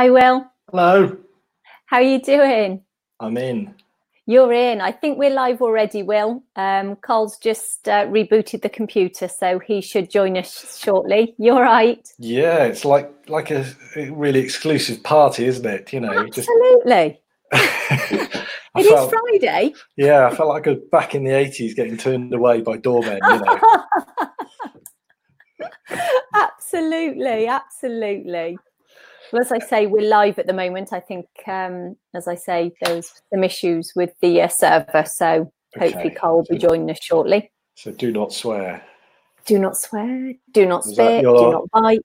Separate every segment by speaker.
Speaker 1: Hi, Will.
Speaker 2: Hello.
Speaker 1: How are you doing?
Speaker 2: I'm in.
Speaker 1: You're in. I think we're live already, Will. Um, Carl's just uh, rebooted the computer, so he should join us shortly. You're right.
Speaker 2: Yeah, it's like like a, a really exclusive party, isn't it? You know,
Speaker 1: absolutely.
Speaker 2: Just...
Speaker 1: It felt, is Friday.
Speaker 2: Yeah, I felt like I was back in the 80s getting turned away by doormen, you know.
Speaker 1: absolutely, absolutely. Well, as I say, we're live at the moment. I think, um, as I say, there's some issues with the uh, server, so okay. hopefully Carl will be joining us shortly.
Speaker 2: So do not swear.
Speaker 1: Do not swear. Do not Is spit. Do not bite.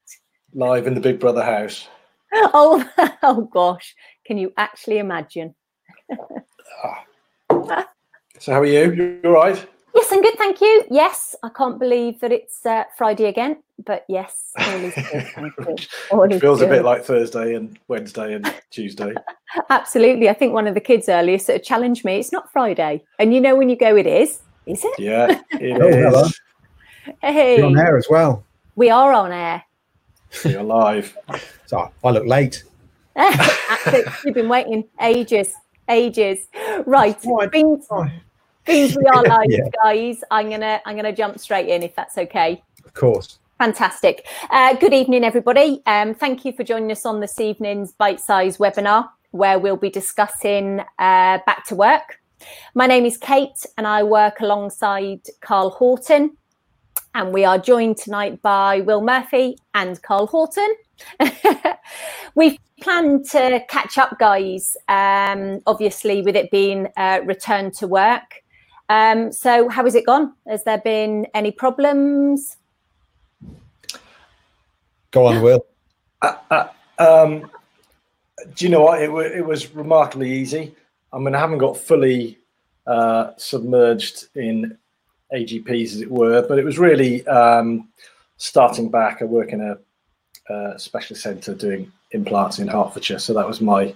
Speaker 2: Live in the Big Brother house.
Speaker 1: Oh, oh gosh! Can you actually imagine?
Speaker 2: so how are you? You all right?
Speaker 1: Yes, I'm good, thank you. Yes, I can't believe that it's uh, Friday again, but yes, all is good. Thank you.
Speaker 2: All it feels good. a bit like Thursday and Wednesday and Tuesday.
Speaker 1: Absolutely. I think one of the kids earlier sort of challenged me. It's not Friday, and you know when you go, it is. Is it?
Speaker 2: Yeah, it oh, is.
Speaker 1: Hey,
Speaker 3: You're on air as well.
Speaker 1: We are on air.
Speaker 2: You're live.
Speaker 3: So I look late.
Speaker 1: You've been waiting ages ages. Right. Beans, beans we are live, yeah. guys. I'm gonna I'm gonna jump straight in if that's okay.
Speaker 3: Of course.
Speaker 1: Fantastic. Uh, good evening, everybody. Um, thank you for joining us on this evening's bite size webinar where we'll be discussing uh, back to work. My name is Kate and I work alongside Carl Horton. And we are joined tonight by Will Murphy and Carl Horton. We've planned to catch up, guys, um, obviously, with it being uh, return to work. Um, so, how has it gone? Has there been any problems?
Speaker 3: Go on, Will.
Speaker 2: Uh, uh, um, do you know what? It, w- it was remarkably easy. I mean, I haven't got fully uh, submerged in AGPs, as it were, but it was really um, starting back. I work in a uh, specialist centre doing implants in Hertfordshire. So that was my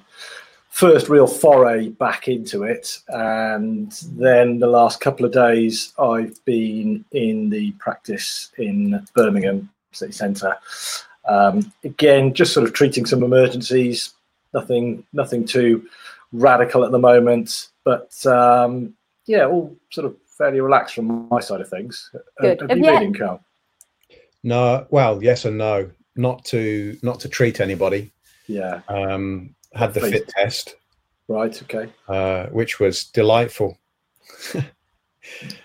Speaker 2: first real foray back into it. And then the last couple of days, I've been in the practice in Birmingham City Centre. Um, again, just sort of treating some emergencies. Nothing, nothing too radical at the moment, but um, yeah, all sort of fairly relaxed from my side of things.
Speaker 1: Good.
Speaker 2: Have, have you been in, Carl?
Speaker 3: No, well, yes and no not to not to treat anybody.
Speaker 2: Yeah.
Speaker 3: Um, had the fit test.
Speaker 2: Right. Okay.
Speaker 3: Uh, which was delightful.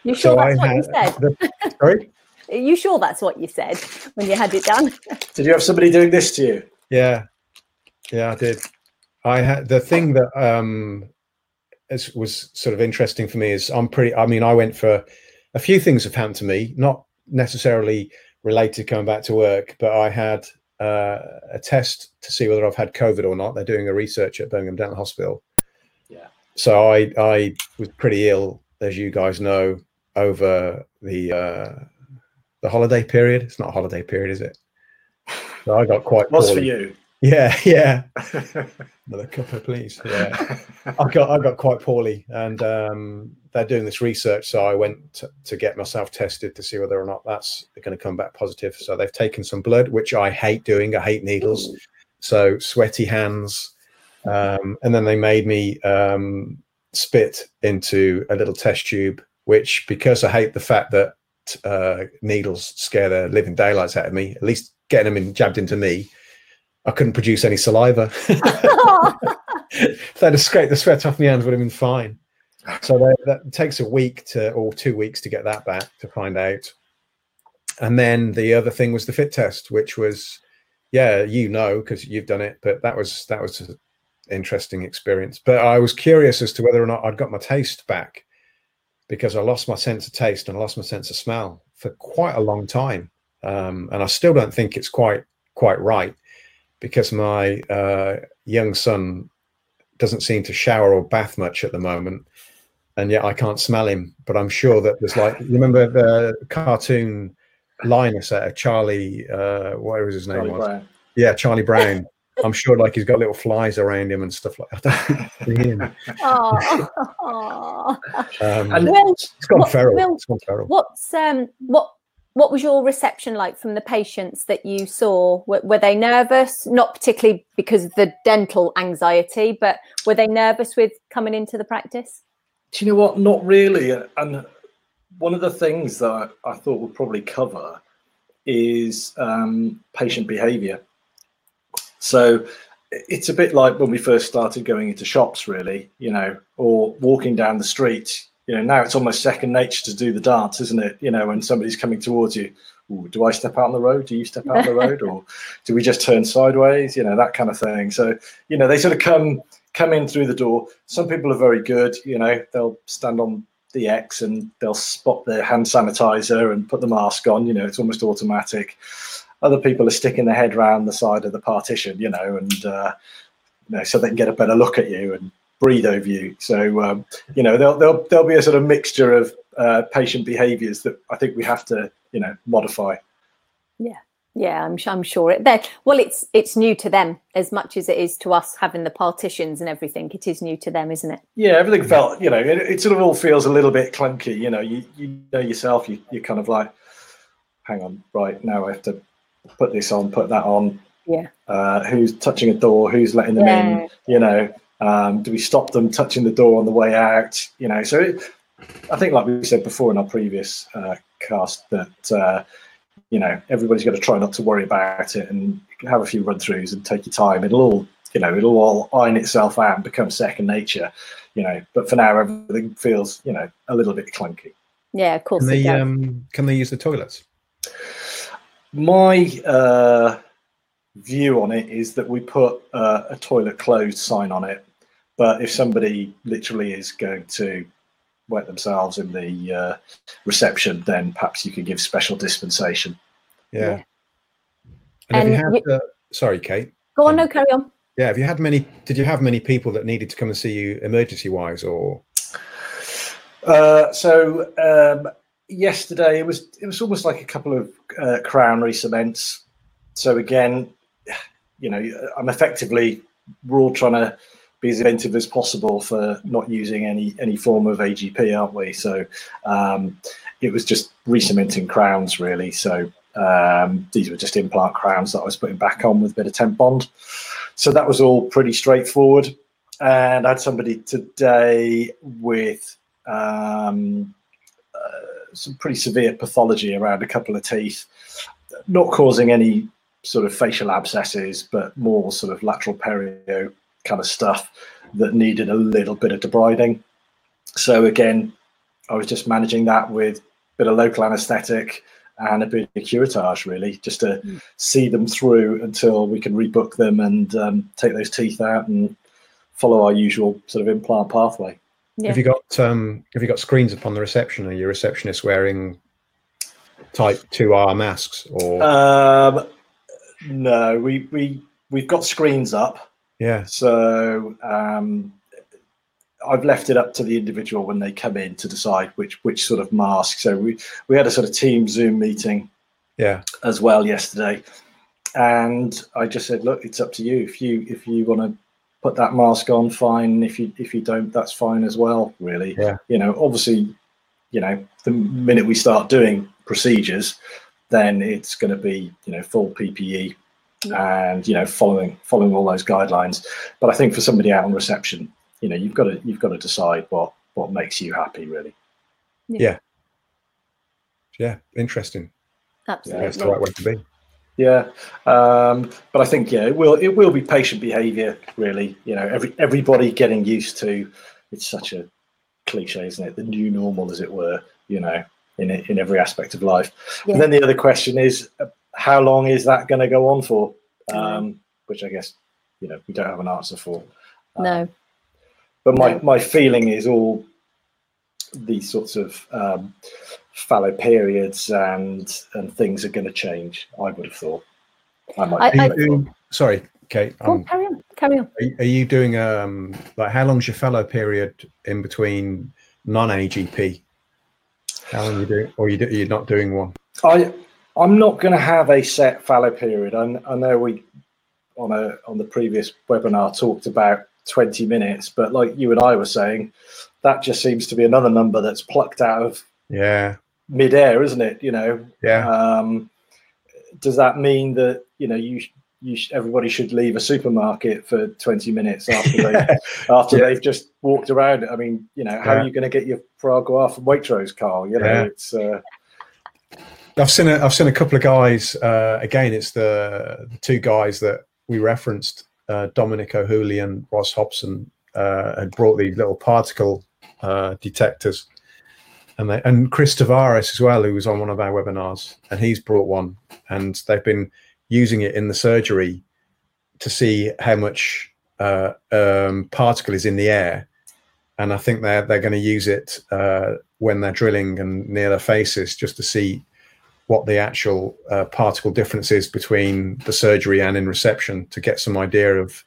Speaker 1: you sure so that's I what you said? The,
Speaker 3: sorry.
Speaker 1: Are you sure that's what you said when you had it done?
Speaker 2: did you have somebody doing this to you?
Speaker 3: Yeah. Yeah, I did. I had the thing that um is, was sort of interesting for me is I'm pretty. I mean, I went for a few things have happened to me, not necessarily related to coming back to work, but I had uh, a test to see whether I've had COVID or not. They're doing a research at Birmingham Dental Hospital.
Speaker 2: Yeah.
Speaker 3: So I I was pretty ill, as you guys know, over the uh, the holiday period. It's not a holiday period, is it? So I got quite.
Speaker 2: What's for you?
Speaker 3: Yeah, yeah. Another cuppa, please. Yeah, I got I got quite poorly, and um, they're doing this research. So I went to, to, get myself tested to see whether or not that's going to come back positive. So they've taken some blood, which I hate doing. I hate needles. So sweaty hands, um, and then they made me um, spit into a little test tube. Which, because I hate the fact that uh, needles scare the living daylights out of me, at least getting them in, jabbed into me I couldn't produce any saliva. if they'd have scraped the sweat off my hands, would have been fine. So that, that takes a week to or two weeks to get that back to find out. And then the other thing was the fit test, which was, yeah, you know, because you've done it, but that was that was an interesting experience. But I was curious as to whether or not I'd got my taste back because I lost my sense of taste and I lost my sense of smell for quite a long time, um, and I still don't think it's quite quite right because my uh, young son doesn't seem to shower or bath much at the moment, and yet I can't smell him. But I'm sure that there's like you remember the cartoon Linus at uh, Charlie, uh, whatever his name
Speaker 2: Charlie
Speaker 3: was.
Speaker 2: Brown.
Speaker 3: Yeah, Charlie Brown. I'm sure like he's got little flies around him and stuff like that.
Speaker 1: oh,
Speaker 3: um, and well, it's gone
Speaker 1: what,
Speaker 3: feral.
Speaker 1: Well,
Speaker 3: it's gone feral.
Speaker 1: What's um what what was your reception like from the patients that you saw? Were, were, they nervous? Not particularly because of the dental anxiety, but were they nervous with coming into the practice?
Speaker 2: Do you know what? Not really. And one of the things that I thought we'd probably cover is um, patient behaviour. So it's a bit like when we first started going into shops, really, you know, or walking down the street. You know, now it's almost second nature to do the dance, isn't it? You know, when somebody's coming towards you, Ooh, do I step out on the road? Do you step out on the road, or do we just turn sideways? You know, that kind of thing. So, you know, they sort of come come in through the door. Some people are very good. You know, they'll stand on the X and they'll spot the hand sanitizer and put the mask on. You know, it's almost automatic other people are sticking their head around the side of the partition, you know, and uh, you know, so they can get a better look at you and breathe over you. So um, you know, there'll, there'll there'll be a sort of mixture of uh, patient behaviours that I think we have to you know modify.
Speaker 1: Yeah. Yeah, I'm, I'm sure it. There, well, it's it's new to them as much as it is to us having the partitions and everything. It is new to them, isn't it?
Speaker 2: Yeah, everything felt, you know, it, it sort of all feels a little bit clunky. You know, you you know yourself, you you're kind of like, hang on, right now I have to put this on, put that on.
Speaker 1: Yeah.
Speaker 2: Uh, who's touching a door? Who's letting them yeah. in? You know, um, do we stop them touching the door on the way out? You know, so it, I think, like we said before in our previous uh, cast, that uh, you know everybody's got to try not to worry about it and have a few run throughs and take your time. It'll all, you know, it'll all iron itself out and become second nature. You know, but for now, everything feels, you know, a little bit clunky.
Speaker 1: Yeah, of course.
Speaker 3: Can they, um, can they use the toilets?
Speaker 2: my uh, view on it is that we put uh, a toilet closed sign on it. But if somebody literally is going to wet themselves in the uh, reception, then perhaps you could give special dispensation.
Speaker 3: Yeah. And, and have you had, uh, sorry, Kate.
Speaker 1: Go on, no, carry on.
Speaker 3: Yeah, have you had many? Did you have many people that needed to come and see you emergency wise, or?
Speaker 2: Uh, so um, yesterday it was it was almost like a couple of uh, crown recements. So again, you know, I'm effectively we're all trying to be as inventive as possible for not using any any form of AGP, aren't we? So um, it was just re-cementing crowns really. So um, these were just implant crowns that I was putting back on with a bit of temp bond. So that was all pretty straightforward. And I had somebody today with um, some pretty severe pathology around a couple of teeth, not causing any sort of facial abscesses, but more sort of lateral perio kind of stuff that needed a little bit of debriding. So again, I was just managing that with a bit of local anaesthetic and a bit of curettage, really, just to mm. see them through until we can rebook them and um, take those teeth out and follow our usual sort of implant pathway.
Speaker 3: Yeah. Have you got um, have you got screens upon the reception? Are your receptionists wearing type two R masks or?
Speaker 2: Um, no, we we we've got screens up.
Speaker 3: Yeah.
Speaker 2: So um, I've left it up to the individual when they come in to decide which which sort of mask. So we we had a sort of team Zoom meeting.
Speaker 3: Yeah.
Speaker 2: As well yesterday, and I just said, look, it's up to you. If you if you want to put that mask on fine if you if you don't that's fine as well really
Speaker 3: yeah
Speaker 2: you know obviously you know the minute we start doing procedures then it's going to be you know full ppe and you know following following all those guidelines but i think for somebody out on reception you know you've got to you've got to decide what what makes you happy really
Speaker 3: yeah yeah, interesting
Speaker 1: absolutely
Speaker 3: that's the right way to be
Speaker 2: yeah, um, but I think yeah, it will it will be patient behaviour really. You know, every everybody getting used to. It's such a cliche, isn't it? The new normal, as it were. You know, in in every aspect of life. Yeah. And then the other question is, uh, how long is that going to go on for? Um, which I guess you know we don't have an answer for.
Speaker 1: Um, no.
Speaker 2: But my no. my feeling is all these sorts of um, fallow periods and and things are going to change. I would have thought. I might.
Speaker 1: I,
Speaker 3: doing, sorry, Kate.
Speaker 1: Um, oh, carry on. Carry on.
Speaker 3: Are, are, you doing um like how long's your fallow period in between non-AGP? How long are you doing, or you do, you're not doing one?
Speaker 2: I I'm not going to have a set fallow period. I, I know we on a on the previous webinar talked about 20 minutes, but like you and I were saying, that just seems to be another number that's plucked out of
Speaker 3: yeah
Speaker 2: mid-air, isn't it? You know.
Speaker 3: Yeah.
Speaker 2: Um, does that mean that you know you you sh- everybody should leave a supermarket for 20 minutes after they after
Speaker 3: Yeah.
Speaker 2: they've just walked around? I mean, you know, how
Speaker 3: Yeah.
Speaker 2: are you going to get your Prague from Waitrose, Carl? You know,
Speaker 3: Yeah.
Speaker 2: it's uh,
Speaker 3: I've seen a, I've seen a couple of guys. Uh, again, it's the, the two guys that we referenced, uh, Dominic O'Hooley and Ross Hobson, uh, had brought these little particle uh, detectors, and they, and Chris Tavares as well, who was on one of our webinars, and he's brought one, and they've been using it in the surgery to see how much uh, um, particle is in the air, and I think they're they're going to use it uh, when they're drilling and near their faces just to see what the actual uh, particle difference is between the surgery and in reception to get some idea of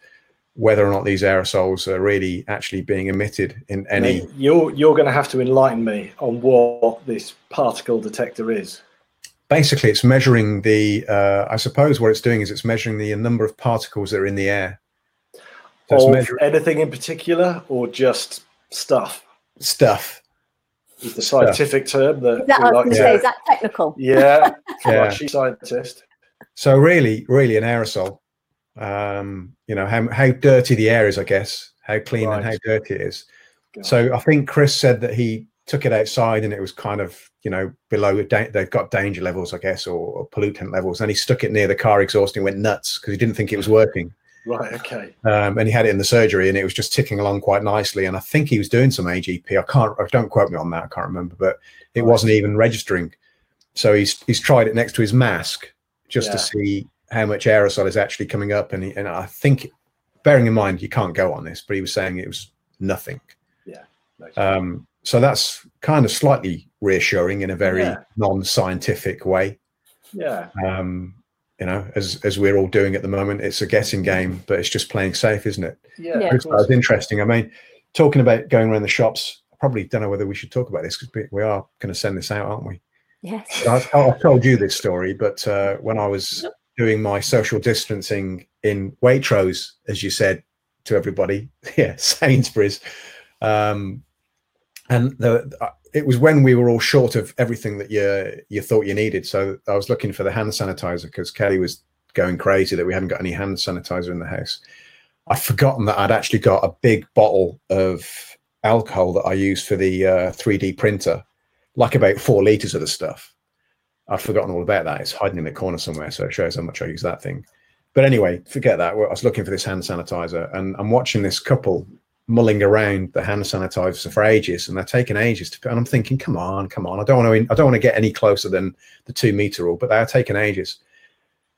Speaker 3: whether or not these aerosols are really actually being emitted in any.
Speaker 2: mate, you're you're going to have to enlighten me on what this particle detector is.
Speaker 3: Basically, it's measuring the. Uh, I suppose what it's doing is it's measuring the number of particles that are in the air. So measuring
Speaker 2: anything in particular, or just stuff?
Speaker 3: stuff.
Speaker 2: Is the scientific term that,
Speaker 1: Is that,
Speaker 2: we
Speaker 1: I was
Speaker 2: like
Speaker 1: to
Speaker 2: to-
Speaker 1: say, is that technical?
Speaker 2: Yeah,
Speaker 3: Yeah.
Speaker 2: like she's scientist.
Speaker 3: So really, really an aerosol. Um, you know how how dirty the air is, I guess, how clean and how dirty it is.
Speaker 2: God.
Speaker 3: So I think Chris said that he took it outside and it was kind of you know below da- they've got danger levels, I guess, or, or pollutant levels. And he stuck it near the car exhaust and went nuts because he didn't think it was working.
Speaker 2: Right. Okay.
Speaker 3: Um, and he had it in the surgery and it was just ticking along quite nicely. And I think he was doing some AGP. I can't, don't quote me on that. I can't remember, but it wasn't even registering. So he's he's tried it next to his mask just to see how much aerosol is actually coming up. And he, and I think, bearing in mind you can't go on this, but he was saying it was nothing.
Speaker 2: No.
Speaker 3: Um, so that's kind of slightly reassuring in a very
Speaker 2: Yeah.
Speaker 3: non-scientific way.
Speaker 2: yeah.
Speaker 3: Um, you know, as as we're all doing at the moment, it's a guessing game, but it's just playing safe, isn't it?
Speaker 2: Yeah.
Speaker 1: Yeah.
Speaker 2: of
Speaker 3: that was interesting. I mean, talking about going around the shops, I probably don't know whether we should talk about this because we are going to send this out, aren't we?
Speaker 1: Yes.
Speaker 3: I've, I've told you this story, but uh, when I was doing my social distancing in Waitrose, as you said to everybody, yeah, Sainsbury's, um, and the, uh, it was when we were all short of everything that you you thought you needed. So I was looking for the hand sanitizer because Kelly was going crazy that we hadn't got any hand sanitizer in the house. I'd forgotten that I'd actually got a big bottle of alcohol that I use for the uh, 3D printer, like about four liters of the stuff. I'd forgotten all about that. It's hiding in the corner somewhere, so it shows how much I use that thing. But anyway, forget that. I was looking for this hand sanitizer, and I'm watching this couple mulling around the hand sanitizer for ages, and they're taking ages to. And I'm thinking, come on, come on. I don't want to. I don't want to get any closer than the two meter rule, but they are taking ages.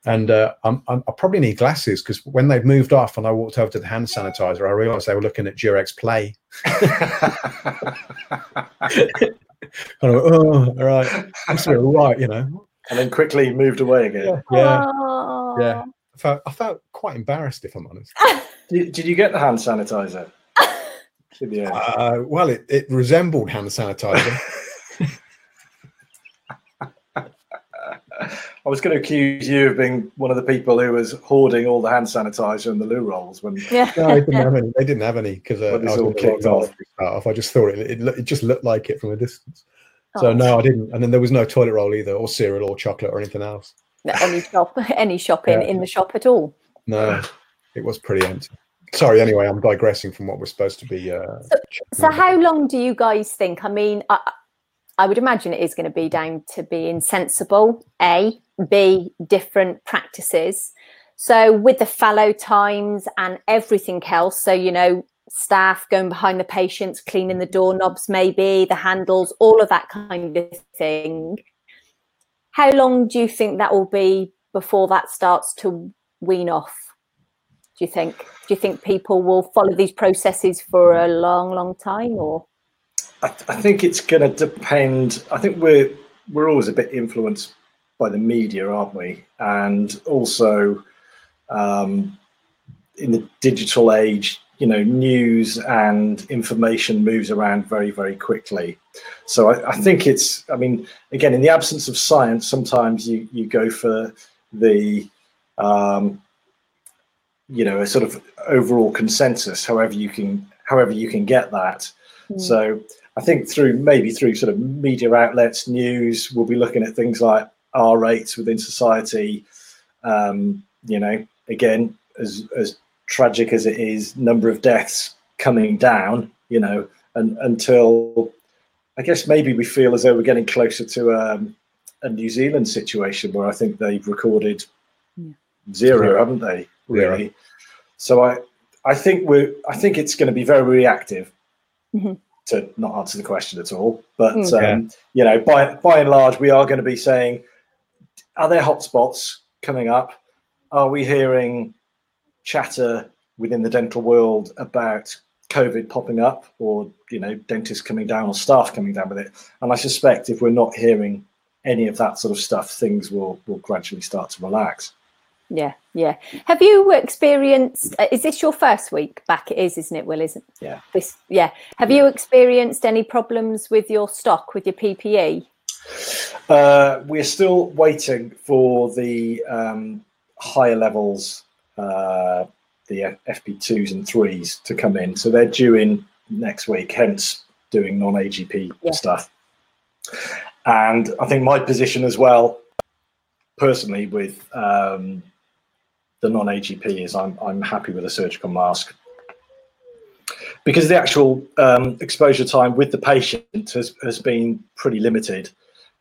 Speaker 3: And uh, I'm, I'm, I probably need glasses because when they've moved off and I walked over to the hand sanitizer, I realized they were looking at Durex Play. And I went, oh, all right, that's all right, you know.
Speaker 2: and then quickly moved away again.
Speaker 3: Yeah, yeah. I felt, I felt quite embarrassed, if I'm honest.
Speaker 2: Did, did you get the hand sanitizer? In the?
Speaker 3: Uh, well, it, it resembled hand sanitizer.
Speaker 2: I was going to accuse you of being one of the people who was hoarding all the hand sanitizer and the loo rolls when
Speaker 1: Yeah.
Speaker 3: no, they didn't have any. They didn't have any because uh, I was
Speaker 2: all
Speaker 3: all kicked
Speaker 2: kicked
Speaker 3: off.
Speaker 2: off.
Speaker 3: to start off. I just thought it, it, it just looked like it from a distance. So
Speaker 1: Oh.
Speaker 3: no, I didn't. And then there was no toilet roll either, or cereal, or chocolate, or anything else.
Speaker 1: any shop, any shopping
Speaker 3: Yeah.
Speaker 1: in the shop at all.
Speaker 3: No, it was pretty empty. Sorry. Anyway, I'm digressing from what we're supposed to be. Uh,
Speaker 1: So,
Speaker 3: chatting
Speaker 1: how long do you guys think? I mean, I, I would imagine it is going to be down to being sensible. A, B, different practices. So, with the fallow times and everything else, so you know, staff going behind the patients, cleaning the doorknobs, maybe the handles, all of that kind of thing. How long do you think that will be before that starts to wean off? Do you think? Do you think people will follow these processes for a long, long time, or
Speaker 2: I, I think it's going to depend. I think we're we're always a bit influenced by the media, aren't we? And also, um, in the digital age, you know, news and information moves around very, very quickly. So I, I think it's. I mean, again, in the absence of science, sometimes you you go for the um, you know a sort of overall consensus however you can however you can get that
Speaker 1: Hmm.
Speaker 2: so I think through maybe through sort of media outlets, news, we'll be looking at things like R rates within society. Um, you know, again, as as tragic as it is, number of deaths coming down. You know, and until I guess maybe we feel as though we're getting closer to um, a New Zealand situation where I think they've recorded yeah. zero, haven't they? Really. Yeah. So I I think we're I think it's going to be very reactive. Mm-hmm to not answer the question at all. But mm. um, you know, by by and large, we are going to be saying, are there hotspots coming up? Are we hearing chatter within the dental world about COVID popping up, or you know, dentists coming down or staff coming down with it? And I suspect if we're not hearing any of that sort of stuff, things will will gradually start to relax.
Speaker 1: Yeah, yeah. Have you experienced? Uh, is this your first week back? It is, isn't it? Will, isn't?
Speaker 2: Yeah.
Speaker 1: This, yeah. Have you experienced any problems with your stock with your PPE?
Speaker 2: Uh, we're still waiting for the um, higher levels, uh, the FFP2s and threes to come in. So they're due in next week. Hence, doing non-AGP yeah. stuff. And I think my position as well, personally, with um, the non-AGP is I'm I'm happy with a surgical mask because the actual um, exposure time with the patient has, has been pretty limited.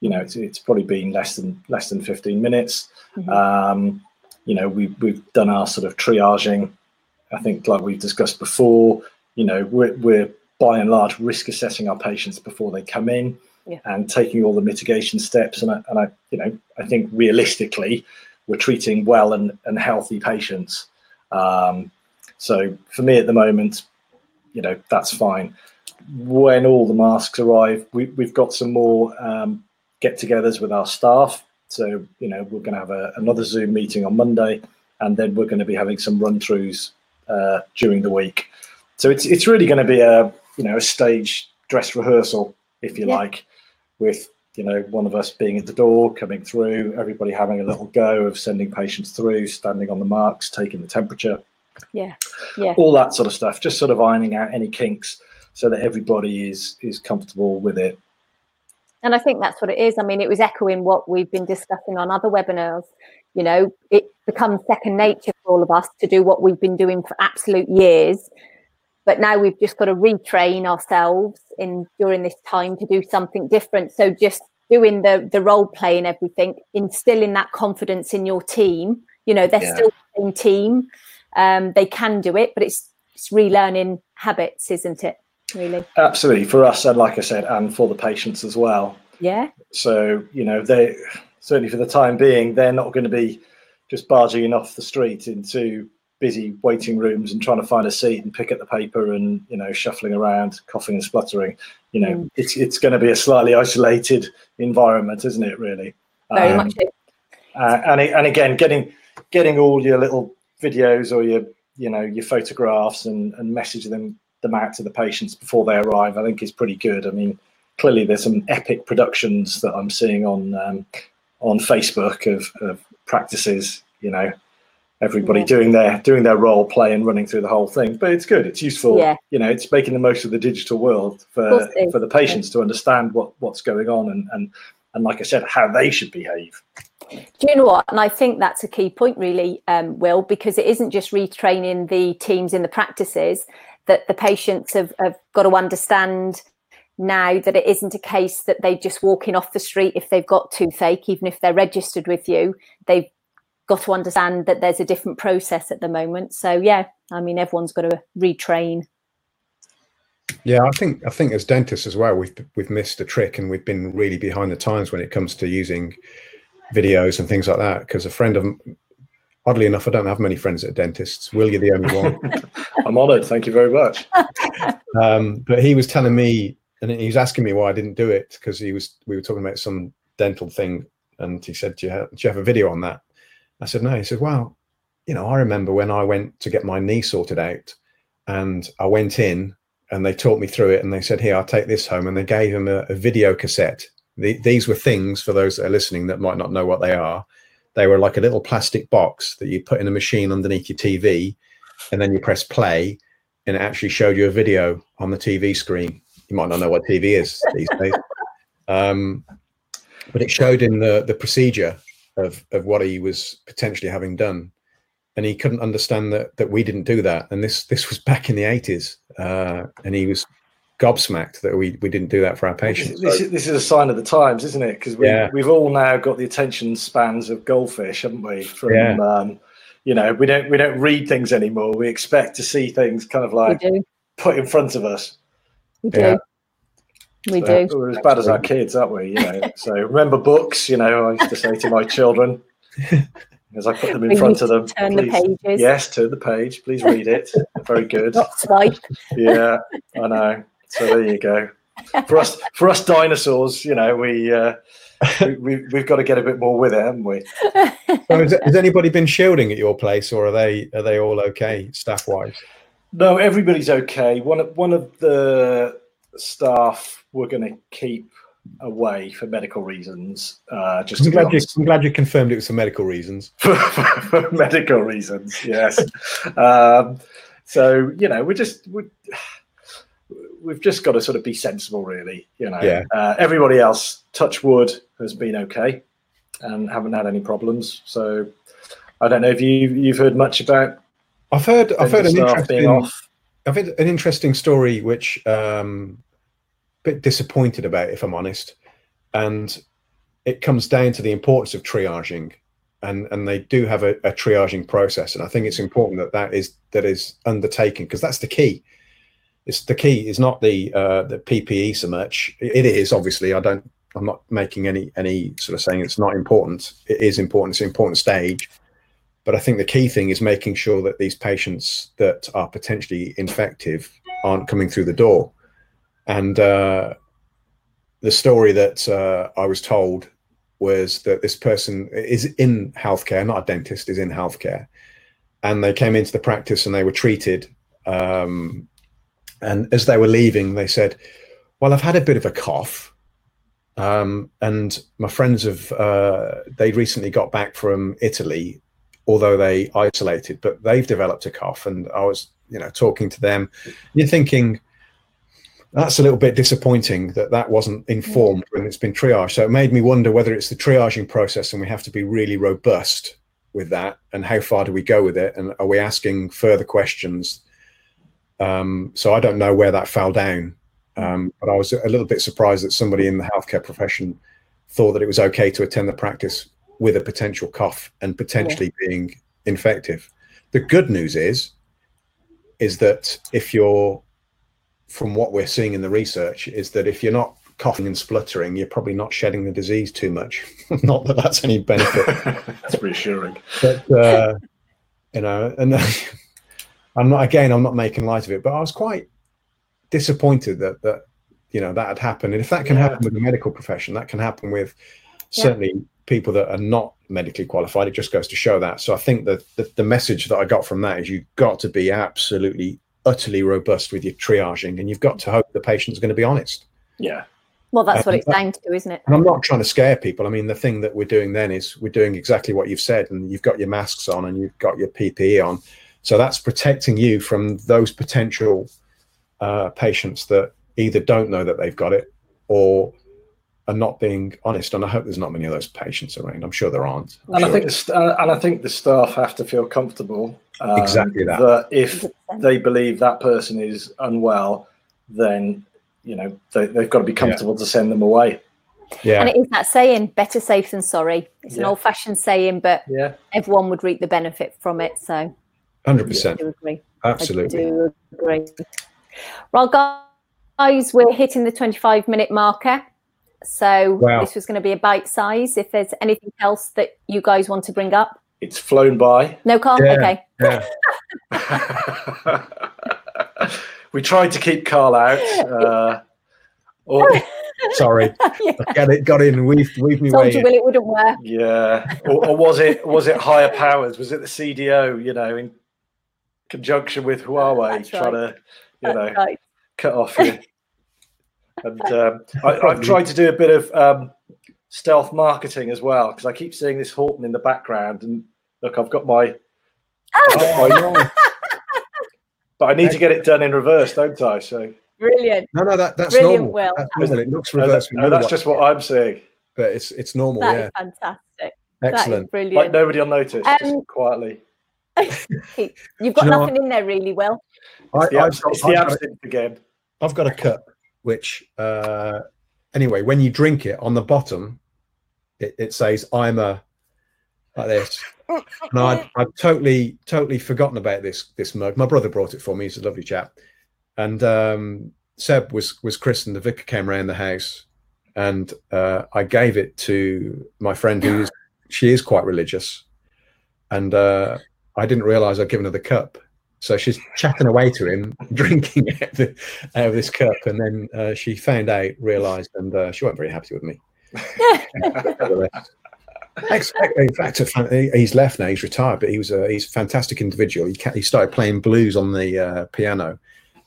Speaker 2: You know, it's, it's probably been less than less than 15 minutes. Mm-hmm. Um, you know, we we've done our sort of triaging. I think, like we've discussed before, you know, we're, we're by and large risk assessing our patients before they come in yeah. and taking all the mitigation steps. And I, and I, you know, I think realistically, we're treating well and, and healthy patients. Um, so for me at the moment, you know, that's fine. When all the masks arrive, we, we've got some more um, get-togethers with our staff. So you know, we're going to have a, another Zoom meeting on Monday, and then we're going to be having some run-throughs uh, during the week. So it's it's really going to be a you know a stage dress rehearsal, if you yeah. like, with you know, one of us being at the door, coming through, everybody having a little go of sending patients through, standing on the marks, taking the temperature.
Speaker 1: Yeah. Yeah.
Speaker 2: All that sort of stuff, just sort of ironing out any kinks so that everybody is is comfortable with it.
Speaker 1: And I think that's what it is. I mean, it was echoing what we've been discussing on other webinars. You know, it becomes second nature for all of us to do what we've been doing for absolute years but now we've just got to retrain ourselves in during this time to do something different so just doing the the role play and everything instilling that confidence in your team. You know they're yeah. still the same team. Um, they can do it but it's it's relearning habits isn't it really?
Speaker 2: Absolutely. For us and like i said and for the patients as well.
Speaker 1: Yeah.
Speaker 2: So you know they certainly for the time being they're not going to be just barging off the street into busy waiting rooms and trying to find a seat and pick up the paper and you know shuffling around coughing and spluttering you know mm. it's it's going to be a slightly isolated environment isn't it really?
Speaker 1: Very um, much
Speaker 2: uh, and and again getting getting all your little videos or your you know your photographs and and messaging them them out to the patients before they arrive i think is pretty good. I mean clearly there's some epic productions that i'm seeing on um, on facebook of, of practices you know everybody yeah. doing their doing their role play and running through the whole thing. But it's good. It's useful. Yeah. you know it's making the most of the digital world for for the patients to understand what what's going on and and and like i said how they should behave.
Speaker 1: Do you know what? And i think that's a key point really um, will because it isn't just retraining the teams in the practices that the patients have, have got to understand now that it isn't a case that they just walking off the street if they've got toothache even if they're registered with you. They've got to understand that there's a different process at the moment. So yeah, I mean everyone's got to retrain.
Speaker 3: Yeah, I think I think as dentists as well, we've we've missed a trick and we've been really behind the times when it comes to using videos and things like that. Because a friend of oddly enough, I don't have many friends at dentists. Will, you're the only one.
Speaker 2: I'm honoured. Thank you very much.
Speaker 3: um, but he was telling me, and he was asking me why I didn't do it because he was we were talking about some dental thing, and he said, "Do you have, do you have a video on that?" I said, no. He said, well, you know, I remember when I went to get my knee sorted out and I went in and they taught me through it and they said, here, I'll take this home. And they gave him a, a video cassette. The, these were things for those that are listening that might not know what they are. They were like a little plastic box that you put in a machine underneath your TV and then you press play and it actually showed you a video on the TV screen. you might not know what TV is these days. Um, but it showed him the the procedure of of what he was potentially having done, and he couldn't understand that that we didn't do that. And this this was back in the eighties, uh, and he was gobsmacked that we we didn't do that for our patients.
Speaker 2: This, is, this is a sign of the times, isn't it? Because we,
Speaker 3: Yeah.
Speaker 2: we've all now got the attention spans of goldfish, haven't we? From
Speaker 3: Yeah.
Speaker 2: um, you know, we don't we don't read things anymore. We expect to see things kind of like put in front of us.
Speaker 1: We do.
Speaker 3: Yeah.
Speaker 1: We
Speaker 2: So
Speaker 1: do.
Speaker 2: We're as bad as our kids, aren't we? You know. so remember books. You know, I used to say to my children as I put them in
Speaker 1: We
Speaker 2: front of them.
Speaker 1: to turn the pages.
Speaker 2: Yes, turn the page. Please read it. Very good.
Speaker 1: Not swipe.
Speaker 2: Yeah, I know. So there you go. For us, for us dinosaurs, you know, we, uh, we, we we've got to get a bit more with it, haven't we?
Speaker 3: So has, has anybody been shielding at your place, or are they are they all okay staff wise?
Speaker 2: No, everybody's okay. One of one of the staff we're going to keep away for medical reasons. Uh, just
Speaker 3: I'm glad, you. I'm glad you confirmed it was for medical reasons.
Speaker 2: for, for medical reasons. Yes. um, so you know, we're just we, we've just got to sort of be sensible, really. You know,
Speaker 3: Yeah.
Speaker 2: uh, everybody else, touch wood, has been okay and haven't had any problems. So I don't know if you you've heard much about
Speaker 3: I've heard I've heard an interesting. I've had an interesting story, which um, bit disappointed about, if I'm honest, and it comes down to the importance of triaging, and and they do have a, a triaging process, and I think it's important that that is that is undertaken because that's the key. It's the key is not the uh, the PPE so much. It is obviously. I don't. I'm not making any any sort of saying it's not important. It is important. It's an important stage. But I think the key thing is making sure that these patients that are potentially infective aren't coming through the door. And uh, the story that uh, I was told was that this person is in healthcare, not a dentist, is in healthcare. And they came into the practice and they were treated. Um, and as they were leaving, they said, Well, I've had a bit of a cough. Um, and my friends have, uh, they recently got back from Italy although they isolated, but they've developed a cough. And I was, you know, talking to them. You're thinking that's a little bit disappointing that that wasn't informed when it's been triaged. So it made me wonder whether it's the triaging process and we have to be really robust with that. And how far do we go with it? And are we asking further questions? Um, so I don't know where that fell down. Um, but I was a little bit surprised that somebody in the healthcare profession thought that it was okay to attend the practice with a potential cough and potentially being infective. The good news is, is that if you're, from what we're seeing in the research, is that if you're not coughing and spluttering, you're probably not shedding the disease too much. not that that's any benefit,
Speaker 2: That's reassuring.
Speaker 3: but uh, you know, and I'm not again, I'm not making light of it, but I was quite disappointed that that you know that had happened. And if that can
Speaker 2: Yeah.
Speaker 3: happen with the medical profession, that can happen with
Speaker 1: Yeah.
Speaker 3: certainly people that are not medically qualified. It just goes to show that. So I think that the, the message that I got from that is you've got to be absolutely, utterly robust with your triaging, and you've got to hope the patient's going to be honest.
Speaker 2: Yeah.
Speaker 1: Well, that's what it's down to, isn't it?
Speaker 3: And I'm not trying to scare people. I mean, the thing that we're doing then is we're doing exactly what you've said, and you've got your masks on and you've got your PPE on. So that's protecting you from those potential uh, patients that either don't know that they've got it or are not being honest. And I hope there's not many of those patients around. I'm sure there aren't. I'm
Speaker 2: And I think the st- uh, and I think the staff have to feel comfortable. um,
Speaker 3: Exactly that.
Speaker 2: if they believe that person is unwell, then you know they, they've got to be comfortable to send them away.
Speaker 3: yeah,
Speaker 1: And it is that saying, better safe than sorry. It's an old fashioned saying, but
Speaker 2: Yeah.
Speaker 1: everyone would reap the benefit from it. So
Speaker 3: hundred
Speaker 1: I
Speaker 3: percent,
Speaker 1: do agree. I
Speaker 3: absolutely.
Speaker 1: do agree. Well, guys, we're hitting the 25 minute marker. So
Speaker 3: Wow.
Speaker 1: this was going to be a bite size. If there's anything else that you guys want to bring up,
Speaker 2: It's flown by.
Speaker 1: no, Carl.
Speaker 3: Yeah.
Speaker 1: Okay.
Speaker 3: Yeah,
Speaker 2: we tried to keep Carl out. Uh, or,
Speaker 3: sorry,
Speaker 1: yeah.
Speaker 3: got it, got in, weaved, weaved me way
Speaker 1: Told you,
Speaker 3: in.
Speaker 1: Will, it wouldn't work.
Speaker 2: yeah, or, or was it was it higher powers? Was it the CDO? You know, in conjunction with Huawei,
Speaker 1: That's
Speaker 2: trying to you know
Speaker 1: Right.
Speaker 2: cut off you. And um, I, I've tried to do a bit of um, stealth marketing as well because I keep seeing this Horton in the background, and look, I've got my,
Speaker 3: Oh, no.
Speaker 2: but I need to get it done in reverse, don't I? So
Speaker 1: Brilliant.
Speaker 3: No, no, that, that's
Speaker 1: Brilliant,
Speaker 3: normal.
Speaker 1: Will.
Speaker 3: That's normal. It looks
Speaker 2: No, that- no, that's just what I'm saying.
Speaker 3: but it's it's normal.
Speaker 1: That
Speaker 3: yeah,
Speaker 1: is fantastic.
Speaker 3: excellent.
Speaker 1: That is
Speaker 2: Like nobody will notice. just
Speaker 1: Um,
Speaker 2: quietly.
Speaker 1: You've got
Speaker 3: Do you know
Speaker 1: nothing in there really, Will.
Speaker 3: I,
Speaker 2: It's the,
Speaker 3: I've,
Speaker 2: abs-
Speaker 3: got,
Speaker 2: it's the
Speaker 3: I've, got a,
Speaker 2: absinthe again.
Speaker 3: I've got a cup which, uh, anyway, when you drink it on the bottom, it, it says "I'm a" like this. And I'd, I'd totally, totally forgotten about this this mug. My brother brought it for me. He's a lovely chap. And um, Seb was was christened. The vicar came around the house, and uh, I gave it to my friend who's she is quite religious, and uh, I didn't realise I'd given her the cup. So she's chatting away to him, drinking out, the, out of this cup, and then uh, she found out, realised, and uh, she wasn't very happy with me. In fact, he- he's left now. He's retired, but he was a he's a fantastic individual. He he started playing blues on the uh, piano,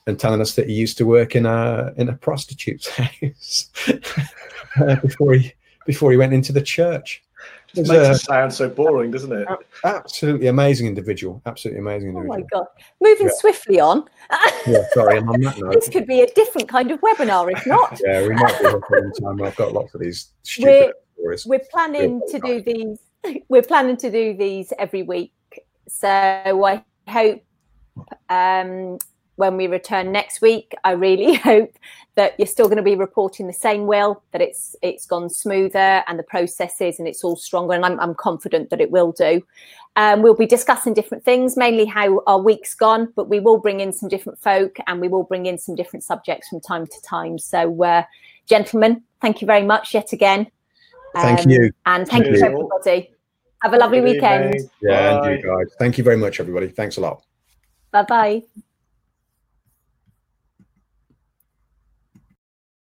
Speaker 3: and telling us that he used to work in a in a prostitute's house uh, before he before he went into the church.
Speaker 2: It makes
Speaker 3: a
Speaker 2: it sound so boring, doesn't it?
Speaker 3: absolutely amazing individual. Absolutely amazing individual.
Speaker 1: Oh my god. Moving
Speaker 3: Yeah.
Speaker 1: swiftly on.
Speaker 3: Yeah, sorry, and on that note,
Speaker 1: this could be a different kind of webinar, if not.
Speaker 3: yeah, we might be here for a time. I've got lots of these stupid
Speaker 1: We're-
Speaker 3: stories.
Speaker 1: We're planning to do these. We're planning to do these every week. So I hope um, when we return next week, I really hope that you're still going to be reporting the same will that it's it's gone smoother and the processes and it's all stronger. And I'm, I'm confident that it will do. Um, we'll be discussing different things, mainly how our week's gone, but we will bring in some different folk and we will bring in some different subjects from time to time. So, uh, gentlemen, thank you very much yet again.
Speaker 3: Thank
Speaker 1: Um,
Speaker 3: you.
Speaker 1: And thank you, everybody. Have a lovely
Speaker 2: Good
Speaker 1: weekend.
Speaker 2: evening.
Speaker 3: Yeah,
Speaker 2: Bye.
Speaker 3: and you guys. Thank you very much, everybody. Thanks a lot.
Speaker 1: Bye bye.